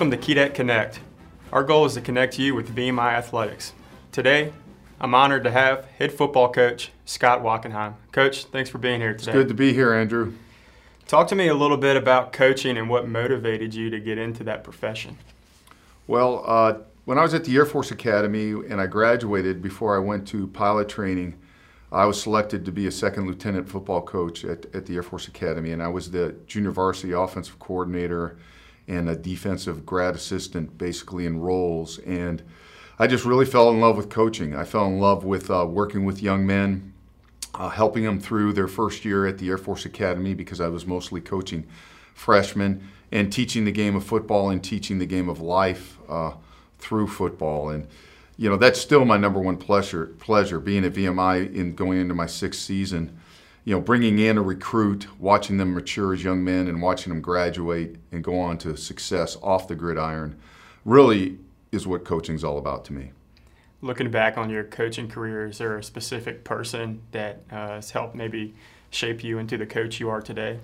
Welcome to Keydet Connect. Our goal is to connect you with VMI Athletics. Today, I'm honored to have head football coach Scott Wachenheim. Coach, thanks for being here today. It's good to be here, Andrew. Talk to me a little bit about coaching and what motivated you to get into that profession. Well, uh, when I was at the Air Force Academy and I graduated before I went to pilot training, I was selected to be a second lieutenant football coach at, at the Air Force Academy, and I was the junior varsity offensive coordinator and a defensive grad assistant, basically in roles. And I just really fell in love with coaching. I fell in love with uh, working with young men, uh, helping them through their first year at the Air Force Academy because I was mostly coaching freshmen and teaching the game of football and teaching the game of life uh, through football. And you know that's still my number one pleasure. Pleasure being at VMI in going into my sixth season. You know, bringing in a recruit, watching them mature as young men, and watching them graduate and go on to success off the gridiron, really is what coaching's all about to me. Looking back on your coaching career, is there a specific person that uh, has helped maybe shape you into the coach you are today?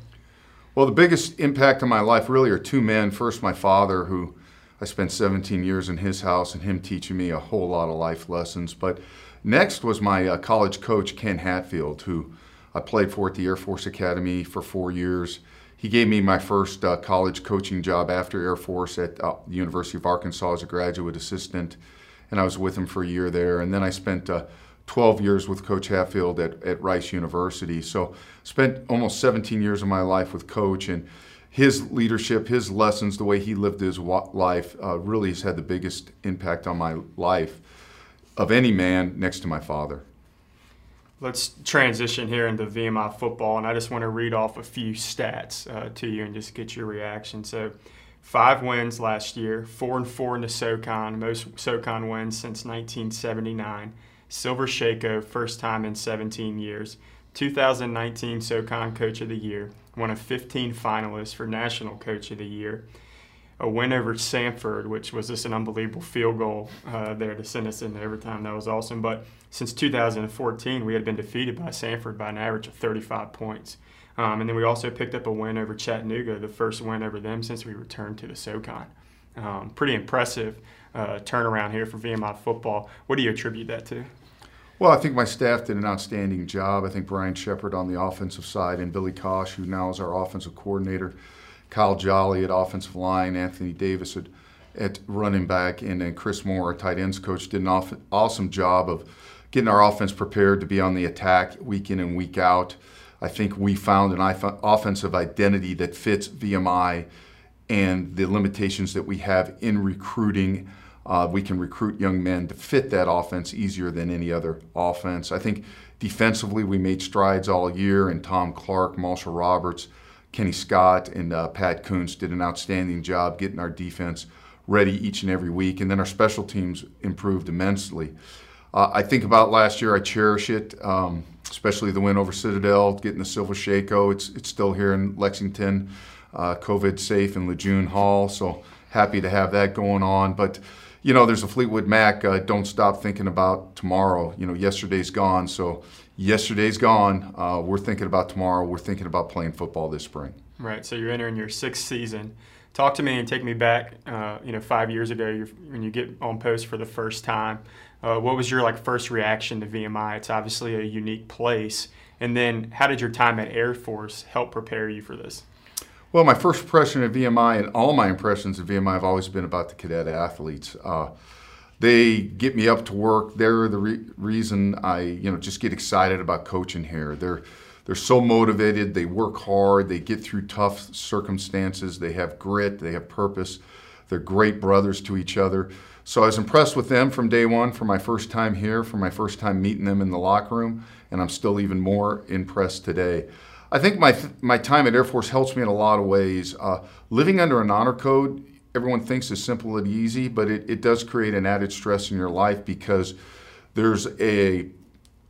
Well, the biggest impact on my life really are two men. First, my father, who I spent 17 years in his house and him teaching me a whole lot of life lessons. But next was my uh, college coach, Ken Hatfield, who I played for at the Air Force Academy for four years. He gave me my first uh, college coaching job after Air Force at uh, the University of Arkansas as a graduate assistant, and I was with him for a year there. And then I spent uh, 12 years with Coach Hatfield at, at Rice University. So spent almost 17 years of my life with Coach, and his leadership, his lessons, the way he lived his life, uh, really has had the biggest impact on my life of any man next to my father. Let's transition here into VMI football, and I just want to read off a few stats uh, to you and just get your reaction. So, five wins last year, four and four in the SoCon, most SoCon wins since 1979. Silver Shako, first time in 17 years. 2019 SoCon Coach of the Year, one of 15 finalists for National Coach of the Year. A win over Samford, which was just an unbelievable field goal uh, there to send us into overtime. That was awesome. But since 2014, we had been defeated by Samford by an average of 35 points. Um, and then we also picked up a win over Chattanooga, the first win over them since we returned to the SoCon. Um, pretty impressive uh, turnaround here for VMI football. What do you attribute that to? Well, I think my staff did an outstanding job. I think Brian Shepard on the offensive side and Billy Cosh, who now is our offensive coordinator, Kyle Jolly at offensive line, Anthony Davis at, at running back, and then Chris Moore, our tight ends coach, did an off, awesome job of getting our offense prepared to be on the attack week in and week out. I think we found an offensive identity that fits VMI and the limitations that we have in recruiting uh, we can recruit young men to fit that offense easier than any other offense. I think defensively we made strides all year, and Tom Clark, Marshall Roberts, Kenny Scott, and uh, Pat Coons did an outstanding job getting our defense ready each and every week. And then our special teams improved immensely. Uh, I think about last year, I cherish it, um, especially the win over Citadel, getting the Silver Shako. It's, it's still here in Lexington, uh, COVID safe in Lejeune Hall. So happy to have that going on. But you know, there's a Fleetwood Mac. Uh, don't stop thinking about tomorrow. You know, yesterday's gone. So yesterday's gone. Uh, we're thinking about tomorrow. We're thinking about playing football this spring. Right. So you're entering your sixth season. Talk to me and take me back. Uh, you know, five years ago, when you get on post for the first time. Uh, what was your like first reaction to VMI? It's obviously a unique place. And then, how did your time at Air Force help prepare you for this? Well, my first impression of VMI and all my impressions of VMI have always been about the cadet athletes. They get me up to work. They're the re- reason I, you know, just get excited about coaching here. They're they're so motivated. They work hard. They get through tough circumstances. They have grit. They have purpose. They're great brothers to each other. So I was impressed with them from day one, for my first time here, for my first time meeting them in the locker room, and I'm still even more impressed today. I think my my time at Air Force helps me in a lot of ways. Uh, living under an honor code, everyone thinks is simple and easy, but it, it does create an added stress in your life because there's a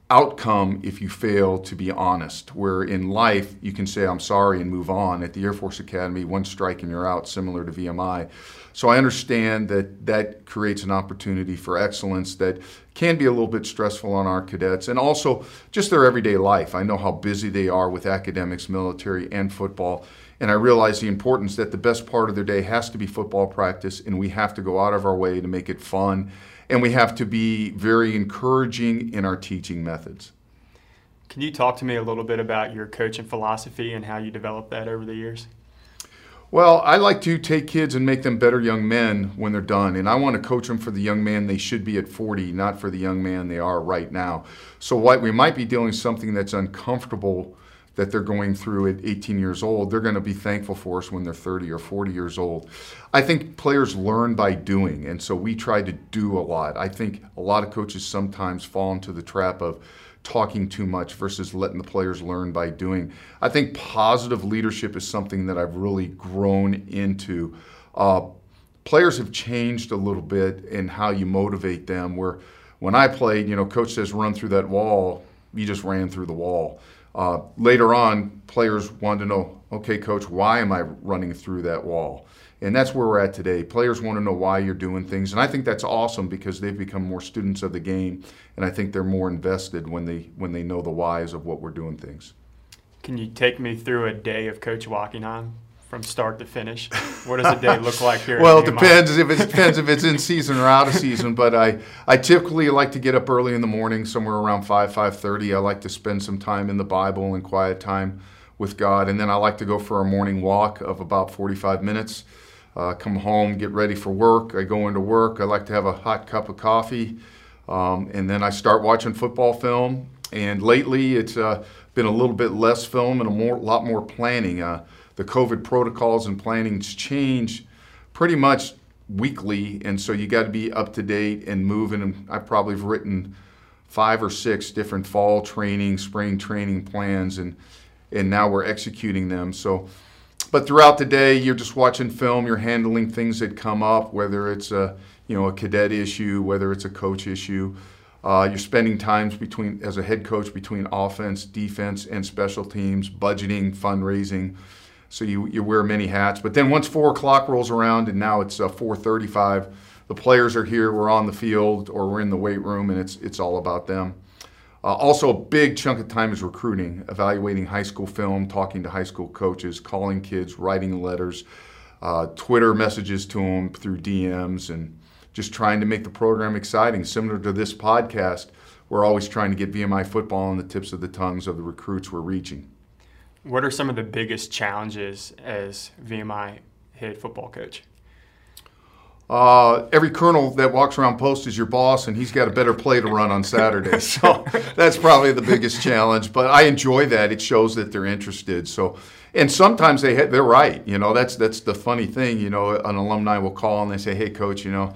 outcome if you fail to be honest. Where in life you can say I'm sorry and move on. At the Air Force Academy, one strike and you're out, similar to VMI. So I understand that that creates an opportunity for excellence that can be a little bit stressful on our cadets and also just their everyday life. I know how busy they are with academics, military, and football. And I realize the importance that the best part of their day has to be football practice, and we have to go out of our way to make it fun. And we have to be very encouraging in our teaching methods. Can you talk to me a little bit about your coaching philosophy and how you developed that over the years? Well, I like to take kids and make them better young men when they're done. And I want to coach them for the young man they should be at 40, not for the young man they are right now. So, what we might be dealing with something that's uncomfortable that they're going through at 18 years old, they're going to be thankful for us when they're 30 or 40 years old. I think players learn by doing, and so we try to do a lot. I think a lot of coaches sometimes fall into the trap of talking too much versus letting the players learn by doing. I think positive leadership is something that I've really grown into. Uh, players have changed a little bit in how you motivate them. Where when I played, you know, coach says run through that wall, you just ran through the wall. Uh, later on, players want to know, okay, coach, why am I running through that wall? And that's where we're at today. Players want to know why you're doing things, and I think that's awesome because they've become more students of the game, and I think they're more invested when they when they know the whys of what we're doing things. Can you take me through a day of Coach Wachenheim? From start to finish? What does a day look like here? well, it depends if it depends if it's in season or out of season. But I, I typically like to get up early in the morning, somewhere around five five thirty. I like to spend some time in the Bible and quiet time with God, and then I like to go for a morning walk of about forty five minutes. Uh, come home, get ready for work. I go into work. I like to have a hot cup of coffee, um, and then I start watching football film. And lately, it's uh, been a little bit less film and a more, lot more planning. Uh, the COVID protocols and plannings change pretty much weekly, and so you got to be up to date and moving. And I probably have written five or six different fall training, spring training plans, and and now we're executing them. So, but throughout the day, you're just watching film. You're handling things that come up, whether it's a you know a cadet issue, whether it's a coach issue. Uh, you're spending times between as a head coach between offense, defense, and special teams, budgeting, fundraising so you, you wear many hats. But then once four o'clock rolls around, and now it's uh, 4:35, the players are here. We're on the field, or we're in the weight room, and it's it's all about them. Uh, also, a big chunk of time is recruiting, evaluating high school film, talking to high school coaches, calling kids, writing letters, uh, Twitter messages to them through DMs, and just trying to make the program exciting. Similar to this podcast, we're always trying to get VMI football on the tips of the tongues of the recruits we're reaching. What are some of the biggest challenges as VMI head football coach? Uh, every colonel that walks around post is your boss, and he's got a better play to run on Saturday. so that's probably the biggest challenge. But I enjoy that; it shows that they're interested. So, and sometimes they they're right. You know, that's that's the funny thing. You know, an alumni will call and they say, "Hey, coach, you know."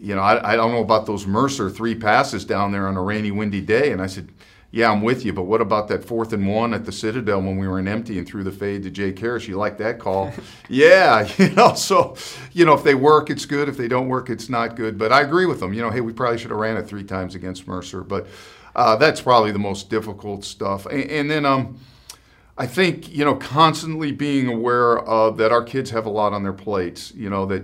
You know, I, I don't know about those Mercer three passes down there on a rainy, windy day. And I said, yeah, I'm with you, but what about that fourth and one at the Citadel when we were in empty and threw the fade to Jake Herres? You like that call? yeah, you know, so, you know, if they work, it's good. If they don't work, it's not good. But I agree with them. You know, hey, we probably should have ran it three times against Mercer. But uh, that's probably the most difficult stuff. And, and then um, I think, you know, constantly being aware of that our kids have a lot on their plates, you know, that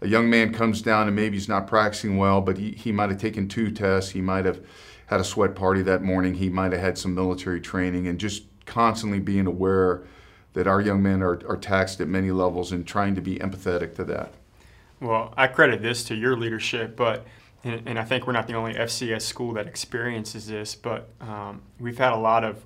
a young man comes down and maybe he's not practicing well, but he, he might have taken two tests. He might have – had a sweat party that morning. He might have had some military training and just constantly being aware that our young men are, are taxed at many levels and trying to be empathetic to that. Well, I credit this to your leadership, but and, I think we're not the only FCS school that experiences this, but um, we've had a lot of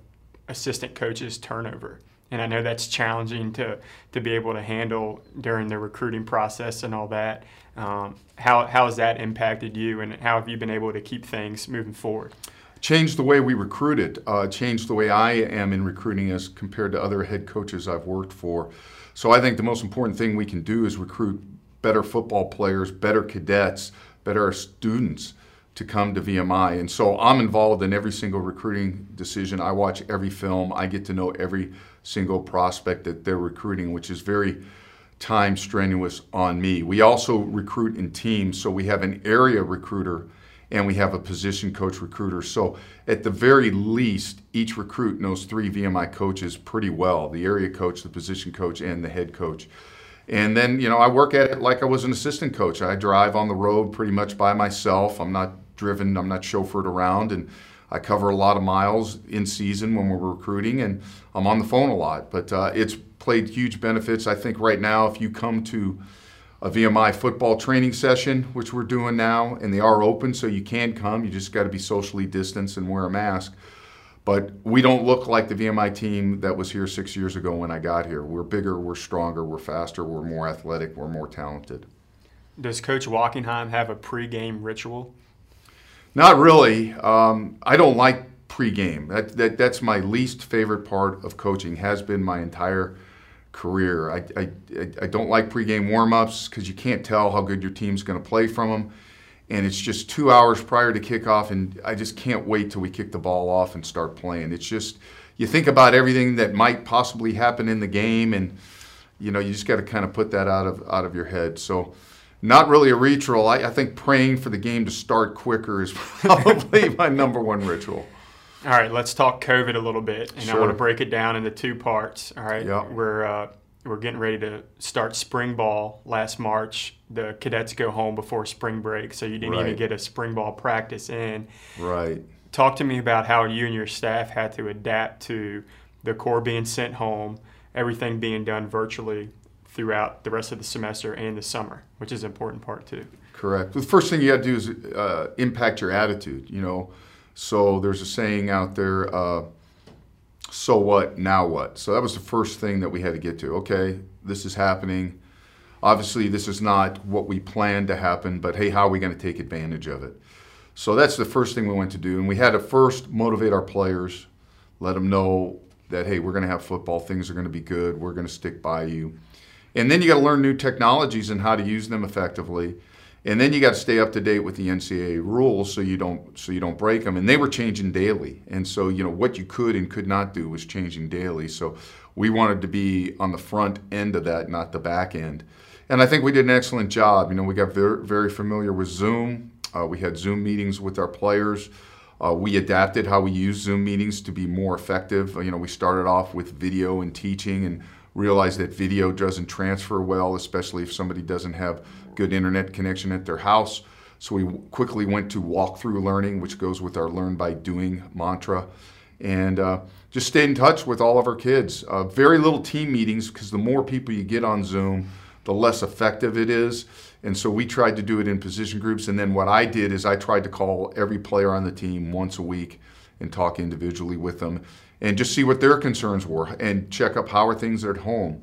assistant coaches turnover. And I know that's challenging to, to be able to handle during the recruiting process and all that. Um, how, how has that impacted you, and how have you been able to keep things moving forward? Changed the way we recruited, uh, changed the way I am in recruiting as compared to other head coaches I've worked for. So I think the most important thing we can do is recruit better football players, better cadets, better students to come to VMI. And so I'm involved in every single recruiting decision. I watch every film. I get to know every single prospect that they're recruiting, which is very time strenuous on me. We also recruit in teams, so we have an area recruiter and we have a position coach recruiter. So at the very least, each recruit knows three VMI coaches pretty well the area coach, the position coach, and the head coach. And then, you know, I work at it like I was an assistant coach. I drive on the road pretty much by myself. I'm not driven, I'm not chauffeured around. And I cover a lot of miles in season when we're recruiting, and I'm on the phone a lot. But uh, it's played huge benefits. I think right now, if you come to a VMI football training session, which we're doing now, and they are open, so you can come. You just got to be socially distanced and wear a mask. But we don't look like the VMI team that was here six years ago when I got here. We're bigger, we're stronger, we're faster, we're more athletic, we're more talented. Does Coach Wachenheim have a pregame ritual? Not really. Um, I don't like pregame. That, that that's my least favorite part of coaching. Has been my entire career. I, I, I don't like pregame warmups because you can't tell how good your team's going to play from them. And it's just two hours prior to kickoff, and I just can't wait till we kick the ball off and start playing. It's just, you think about everything that might possibly happen in the game, and, you know, you just got to kind of put that out of, out of your head. So, not really a ritual. I, I think praying for the game to start quicker is probably my number one ritual. All right, let's talk COVID a little bit, and sure. I want to break it down into two parts. All right, yep. we're uh, we're getting ready to start spring ball last March. The cadets go home before spring break, so you didn't right. even get a spring ball practice in. Right. Talk to me about how you and your staff had to adapt to the Corps being sent home, everything being done virtually throughout the rest of the semester and the summer, which is an important part too. Correct. The first thing you got to do is uh, impact your attitude. You know so there's a saying out there, uh, so what, now what? So that was the first thing that we had to get to. Okay, this is happening. Obviously, this is not what we planned to happen, but hey, how are we going to take advantage of it? So that's the first thing we went to do. And we had to first motivate our players, let them know that, hey, we're going to have football, things are going to be good, we're going to stick by you. And then you got to learn new technologies and how to use them effectively and then you got to stay up to date with the NCAA rules so you don't so you don't break them. And they were changing daily, and so you know what you could and could not do was changing daily. So we wanted to be on the front end of that, not the back end. And I think we did an excellent job. You know, we got very very familiar with Zoom. Uh, we had Zoom meetings with our players. Uh, we adapted how we use Zoom meetings to be more effective. You know, we started off with video and teaching and realized that video doesn't transfer well, especially if somebody doesn't have good internet connection at their house. So we quickly went to walkthrough learning, which goes with our learn by doing mantra, and uh, just stayed in touch with all of our kids. Uh, very little team meetings because the more people you get on Zoom, the less effective it is. And so we tried to do it in position groups. And then what I did is I tried to call every player on the team once a week and talk individually with them and just see what their concerns were and check up how are things at home.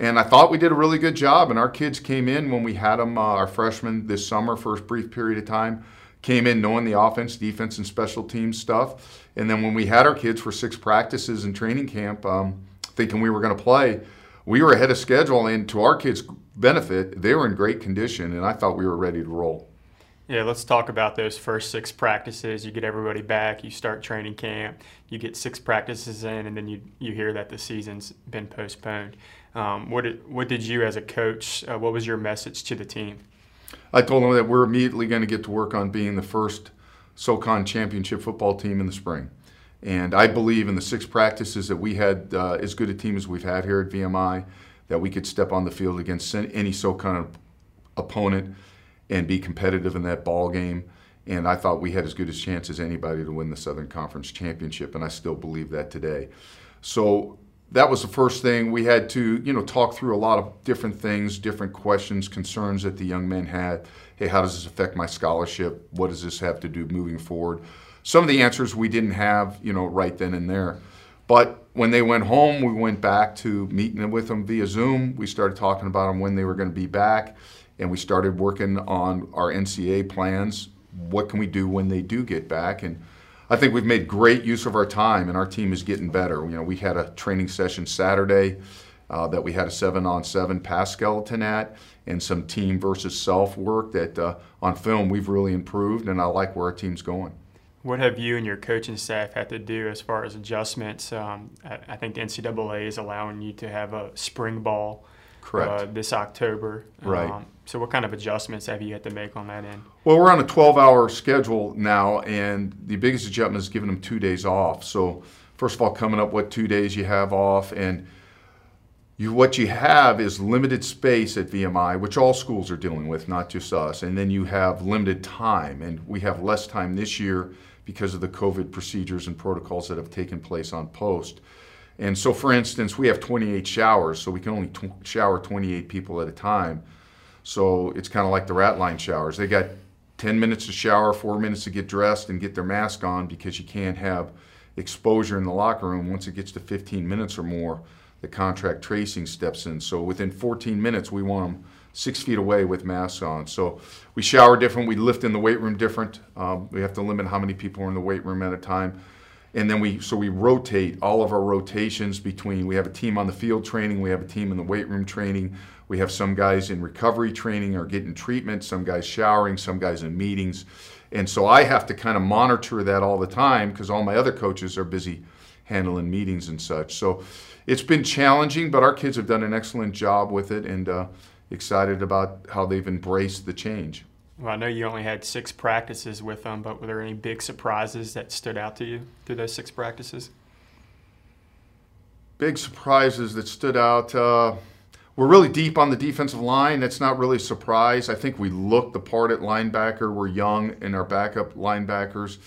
And I thought we did a really good job. And our kids came in when we had them, uh, our freshmen this summer, for a brief period of time, came in knowing the offense, defense, and special teams stuff. And then when we had our kids for six practices in training camp, um, thinking we were going to play, we were ahead of schedule. And to our kids' benefit, they were in great condition. And I thought we were ready to roll. Yeah, let's talk about those first six practices. You get everybody back, you start training camp, you get six practices in, and then you, you hear that the season's been postponed. Um, what did what did you as a coach? Uh, what was your message to the team? I told them that we're immediately going to get to work on being the first SoCon championship football team in the spring, and I believe in the six practices that we had uh, as good a team as we've had here at VMI that we could step on the field against any SoCon opponent and be competitive in that ball game. And I thought we had as good a chance as anybody to win the Southern Conference championship, and I still believe that today. So that was the first thing. We had to you know talk through a lot of different things different questions concerns that the young men had. Hey how does this affect my scholarship? What does this have to do moving forward? Some of the answers we didn't have you know right then and there but when they went home we went back to meeting with them via zoom we started talking about them when they were going to be back and we started working on our NCA plans what can we do when they do get back and I think we've made great use of our time, and our team is getting better. You know, we had a training session Saturday uh, that we had a seven-on-seven pass skeleton at, and some team versus self work that uh, on film we've really improved, and I like where our team's going. What have you and your coaching staff had to do as far as adjustments? Um, I, I, think the NCAA is allowing you to have a spring ball Correct. Uh, this October. Right. Um, so, what kind of adjustments have you had to make on that end? Well, we're on a 12 hour schedule now, and the biggest adjustment is giving them two days off. So, first of all, coming up what two days you have off, and you, what you have is limited space at VMI, which all schools are dealing with, not just us. And then you have limited time, and we have less time this year because of the COVID procedures and protocols that have taken place on post. And so, for instance, we have 28 showers, so we can only shower 28 people at a time. So it's kind of like the rat line showers. They got 10 minutes to shower, four minutes to get dressed and get their mask on because you can't have exposure in the locker room. Once it gets to 15 minutes or more, the contract tracing steps in. So within 14 minutes, we want them six feet away with masks on. So we shower different, we lift in the weight room different. Um, we have to limit how many people are in the weight room at a time and then we so we rotate all of our rotations between we have a team on the field training we have a team in the weight room training we have some guys in recovery training or getting treatment some guys showering some guys in meetings and so i have to kind of monitor that all the time because all my other coaches are busy handling meetings and such so it's been challenging but our kids have done an excellent job with it and uh, excited about how they've embraced the change well, I know you only had six practices with them, but were there any big surprises that stood out to you through those six practices? Big surprises that stood out. Uh, we're really deep on the defensive line. That's not really a surprise. I think we looked the part at linebacker. We're young in our backup linebackers.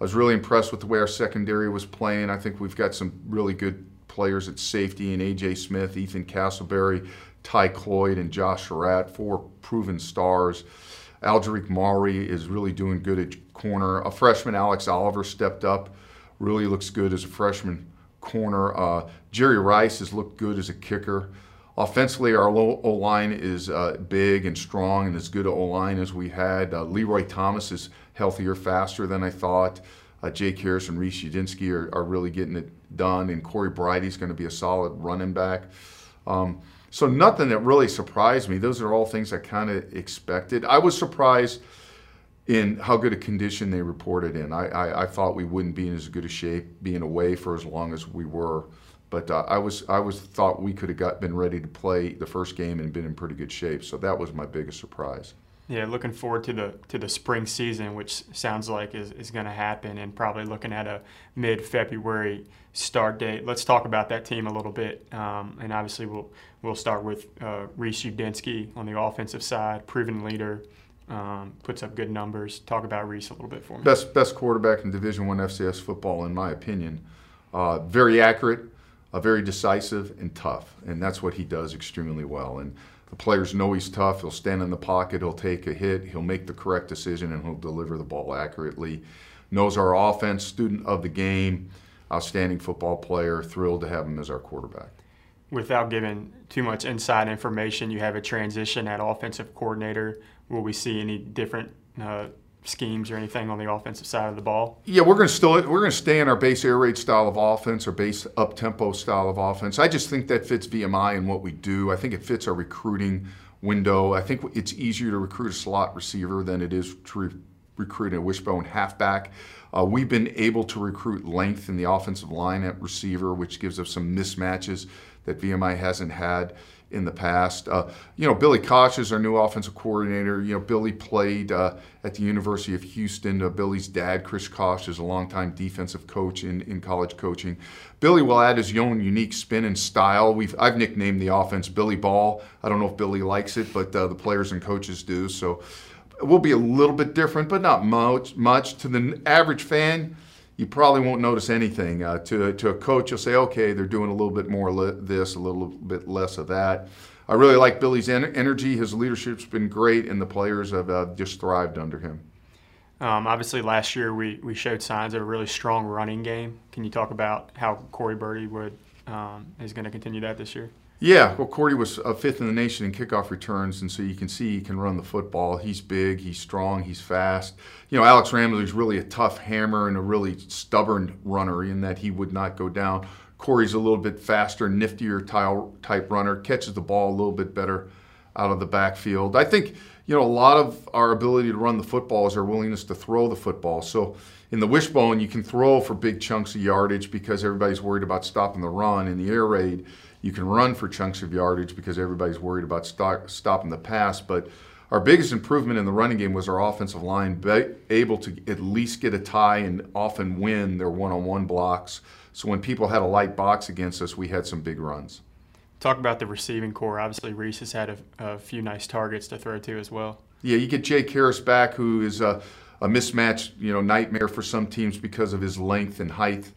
I was really impressed with the way our secondary was playing. I think we've got some really good players at safety and A.J. Smith, Ethan Castleberry, Ty Cloyd, and Josh Surratt, four proven stars. Aldrick Maury is really doing good at corner. A freshman, Alex Oliver, stepped up, really looks good as a freshman corner. Uh, Jerry Rice has looked good as a kicker. Offensively, our O line is uh, big and strong and as good an O line as we had. Uh, Leroy Thomas is healthier, faster than I thought. Uh, Jake Herres and Reece Udinski are, are, really getting it done, and Korey is going to be a solid running back. Um, so nothing that really surprised me. Those are all things I kind of expected. I was surprised in how good a condition they reported in. I, I, I, thought we wouldn't be in as good a shape being away for as long as we were. But uh, I was I was thought we could have got been ready to play the first game and been in pretty good shape. So that was my biggest surprise. Yeah, looking forward to the to the spring season, which sounds like is, is going to happen, and probably looking at a mid February start date. Let's talk about that team a little bit, um, and obviously we'll we'll start with uh, Reece Udinski on the offensive side, proven leader, um, puts up good numbers. Talk about Reece a little bit for me. Best best quarterback in Division One FCS football, in my opinion. Uh, very accurate, uh, very decisive, and tough, and that's what he does extremely well. And the players know he's tough. He'll stand in the pocket. He'll take a hit. He'll make the correct decision, and he'll deliver the ball accurately. Knows our offense, student of the game, outstanding football player. Thrilled to have him as our quarterback. Without giving too much inside information, you have a transition at offensive coordinator. Will we see any different uh, schemes or anything on the offensive side of the ball? Yeah, we're going to still we're going to stay in our base air raid style of offense or base up tempo style of offense. I just think that fits VMI and what we do. I think it fits our recruiting window. I think it's easier to recruit a slot receiver than it is to re- recruit a wishbone halfback. Uh, we've been able to recruit length in the offensive line at receiver, which gives us some mismatches that VMI hasn't had in the past. Uh, you know, Billy Cosh is our new offensive coordinator. You know, Billy played uh, at the University of Houston. Uh, Billy's dad, Chris Cosh, is a longtime defensive coach in, in college coaching. Billy will add his own unique spin and style. We've I've nicknamed the offense Billy Ball. I don't know if Billy likes it, but uh, the players and coaches do. So we'll be a little bit different, but not much. Much to the average fan you probably won't notice anything. Uh, to, to a coach, you'll say, okay, they're doing a little bit more of this, a little bit less of that. I really like Billy's en- energy. His leadership's been great, and the players have uh, just thrived under him. Um, obviously, last year we, we showed signs of a really strong running game. Can you talk about how Korey Bridy would um, is going to continue that this year? Yeah, well, Korey was a fifth in the nation in kickoff returns, and so you can see he can run the football. He's big, he's strong, he's fast. You know, Alex Ramsey's really a tough hammer and a really stubborn runner in that he would not go down. Korey's a little bit faster, niftier type runner, catches the ball a little bit better out of the backfield. I think, you know, a lot of our ability to run the football is our willingness to throw the football. So in the wishbone, you can throw for big chunks of yardage because everybody's worried about stopping the run. In the air raid, you can run for chunks of yardage because everybody's worried about stop, stopping the pass. But our biggest improvement in the running game was our offensive line able to at least get a tie and often win their one-on-one blocks. So when people had a light box against us, we had some big runs. Talk about the receiving corps. Obviously, Reece has had a, a few nice targets to throw to as well. Yeah, you get Jake Herres back, who is a, a mismatch, you know, nightmare for some teams because of his length and height.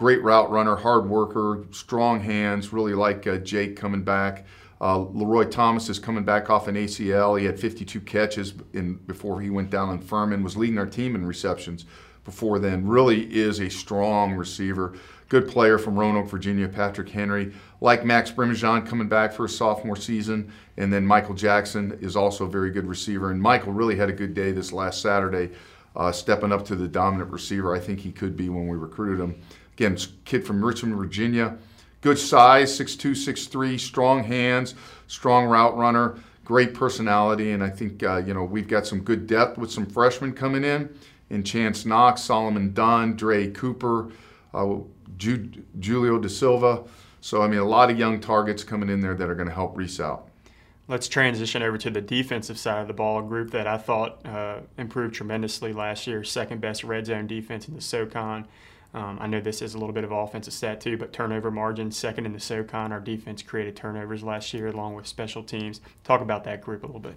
Great route runner, hard worker, strong hands. Really like uh, Jake coming back. Uh, Leroy Thomas is coming back off an ACL. He had 52 catches in, before he went down on Furman. Was leading our team in receptions before then. Really is a strong receiver. Good player from Roanoke, Virginia, Patrick Henry. Like Max Brimijan coming back for his sophomore season. And then Michael Jackson is also a very good receiver. And Michael really had a good day this last Saturday, uh, stepping up to the dominant receiver I think he could be when we recruited him. Again, kid from Richmond, Virginia. Good size, 6'2, 6'3, strong hands, strong route runner, great personality. And I think, uh, you know, we've got some good depth with some freshmen coming in. In Chance Knox, Solomon Dunn, Dre Cooper, uh, Ju- Julio De Silva. So, I mean, a lot of young targets coming in there that are going to help Reece out. Let's transition over to the defensive side of the ball, group that I thought uh, improved tremendously last year, second best red zone defense in the SoCon. Um, I know this is a little bit of offensive stat too, but turnover margin, second in the SoCon. Our defense created turnovers last year along with special teams. Talk about that group a little bit.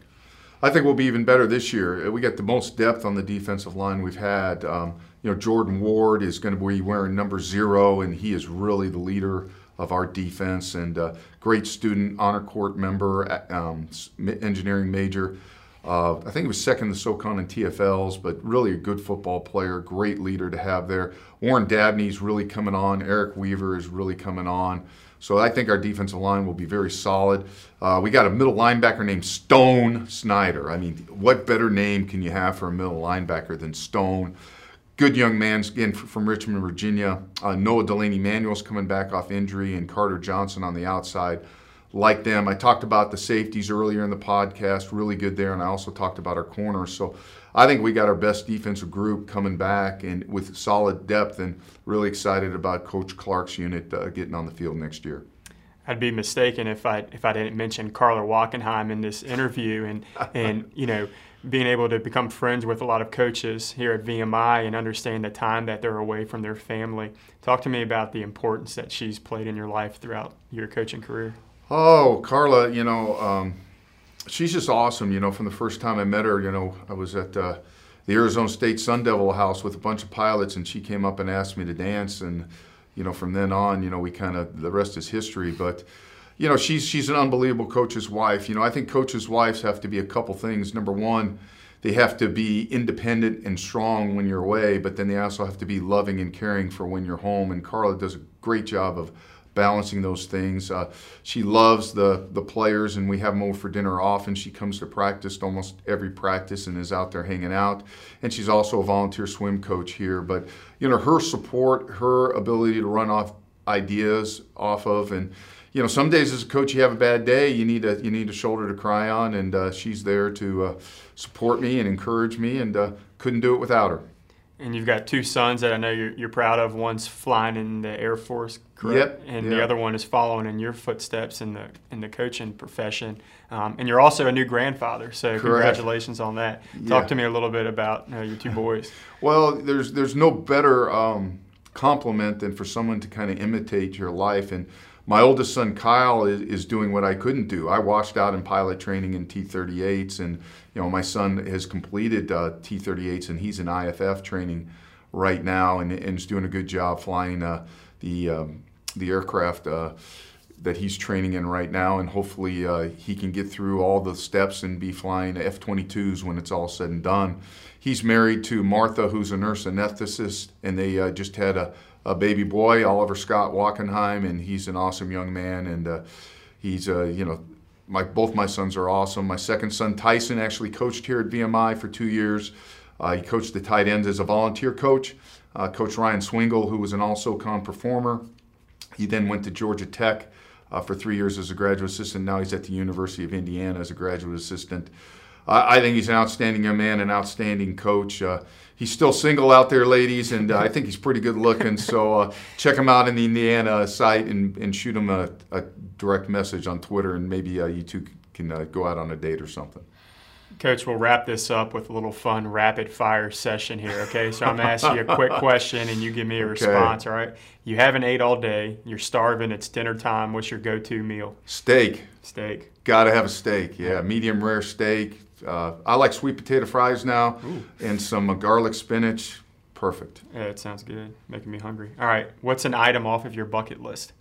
I think we'll be even better this year. We got the most depth on the defensive line we've had. Um, you know, Jordan Ward is going to be wearing number zero, and he is really the leader of our defense and uh, great student, honor court member, um, engineering major. Uh, I think he was second in the SoCon and TFLs, but really a good football player, great leader to have there. Warren Dabney's really coming on. Eric Weaver is really coming on. So I think our defensive line will be very solid. Uh, we got a middle linebacker named Stone Snyder. I mean, what better name can you have for a middle linebacker than Stone? Good young man, again from Richmond, Virginia. Uh, Noah Delaney Manuel's coming back off injury, and Carter Johnson on the outside like them. I talked about the safeties earlier in the podcast, really good there, and I also talked about our corners. So I think we got our best defensive group coming back and with solid depth, and really excited about Coach Clark's unit uh, getting on the field next year. I'd be mistaken if I if I didn't mention Carla Wachenheim in this interview, and and you know being able to become friends with a lot of coaches here at VMI and understand the time that they're away from their family. Talk to me about the importance that she's played in your life throughout your coaching career. Oh, Carla, you know, um, she's just awesome. You know, from the first time I met her, you know, I was at uh, the Arizona State Sun Devil House with a bunch of pilots, and she came up and asked me to dance. And, you know, from then on, you know, we kind of, the rest is history. But, you know, she's, she's an unbelievable coach's wife. You know, I think coaches' wives have to be a couple things. Number one, they have to be independent and strong when you're away, but then they also have to be loving and caring for when you're home. And Carla does a great job of balancing those things. Uh, she loves the the players, and we have them over for dinner often. She comes to practice almost every practice and is out there hanging out. And she's also a volunteer swim coach here. But you know, her support, her ability to run off ideas off of, and you know, some days as a coach you have a bad day. You need a you need a shoulder to cry on, and uh, she's there to uh, support me and encourage me, and uh, couldn't do it without her and you've got two sons that I know you're, you're proud of. One's flying in the Air Force, correct? Yep. And yep. the other one is following in your footsteps in the in the coaching profession. Um, and you're also a new grandfather, so correct. congratulations on that. Yeah. Talk to me a little bit about uh, your two boys. well, there's there's no better um, compliment than for someone to kind of imitate your life and my oldest son Kyle is, is doing what I couldn't do. I washed out in pilot training in T-38s, and you know my son has completed uh, T-38s, and he's in IFF training right now, and, is doing a good job flying uh, the um, the aircraft uh, that he's training in right now, and hopefully uh, he can get through all the steps and be flying F-22s when it's all said and done. He's married to Martha, who's a nurse anesthetist, and they uh, just had a a baby boy, Oliver Scott Wachenheim, and he's an awesome young man. And uh, he's, uh, you know, my both my sons are awesome. My second son Tyson actually coached here at VMI for two years. Uh, he coached the tight ends as a volunteer coach. Uh, coach Ryan Swingle, who was an all-SoCon performer. He then went to Georgia Tech uh, for three years as a graduate assistant. Now he's at the University of Indiana as a graduate assistant. I think he's an outstanding young man, an outstanding coach. Uh, he's still single out there, ladies, and uh, I think he's pretty good looking. So uh, check him out in the Indiana site and, and shoot him a, a direct message on Twitter, and maybe uh, you two can uh, go out on a date or something. Coach, we'll wrap this up with a little fun rapid fire session here, okay? So I'm going to ask you a quick question and you give me a okay. response, all right? You haven't ate all day, you're starving, it's dinner time. What's your go to meal? Steak. Steak. Got to have a steak, yeah. Medium rare steak, uh, I like sweet potato fries now, Ooh. and some uh, garlic spinach. perfect. Yeah, it sounds good. Making me hungry. All right. What's an item off of your bucket list?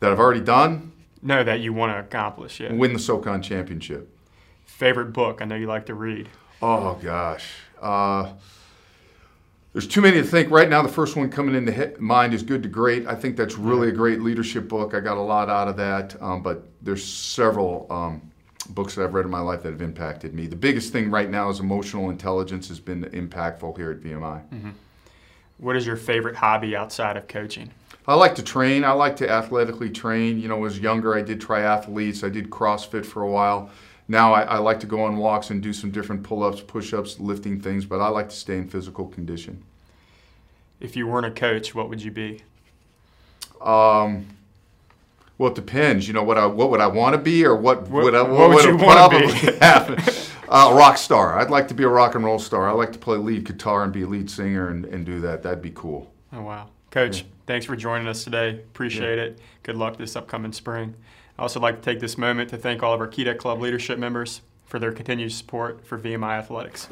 That I've already done. No, that you want to accomplish. Yeah. Win the SoCon championship. Favorite book? I know you like to read. Oh gosh. Uh, there's too many to think. Right now, the first one coming into mind is Good to Great. I think that's really a great leadership book. I got a lot out of that. Um, but there's several um, books that I've read in my life that have impacted me. The biggest thing right now is emotional intelligence has been impactful here at VMI. What is your favorite hobby outside of coaching? I like to train. I like to athletically train. You know, as younger, I did triathletes. I did CrossFit for a while. Now I, I like to go on walks and do some different pull-ups, push-ups, lifting things. But I like to stay in physical condition. If you weren't a coach, what would you be? Um, well, it depends. You know what I what would I want to be, or what, What- would I what would would wanna probably happen? Uh, rock star. I'd like to be a rock and roll star. I like to play lead guitar and be a lead singer and, and do that. That'd be cool. Oh, wow. Coach, thanks for joining us today. Appreciate it. Good luck this upcoming spring. I also like to take this moment to thank all of our Keydet Club leadership members for their continued support for VMI Athletics.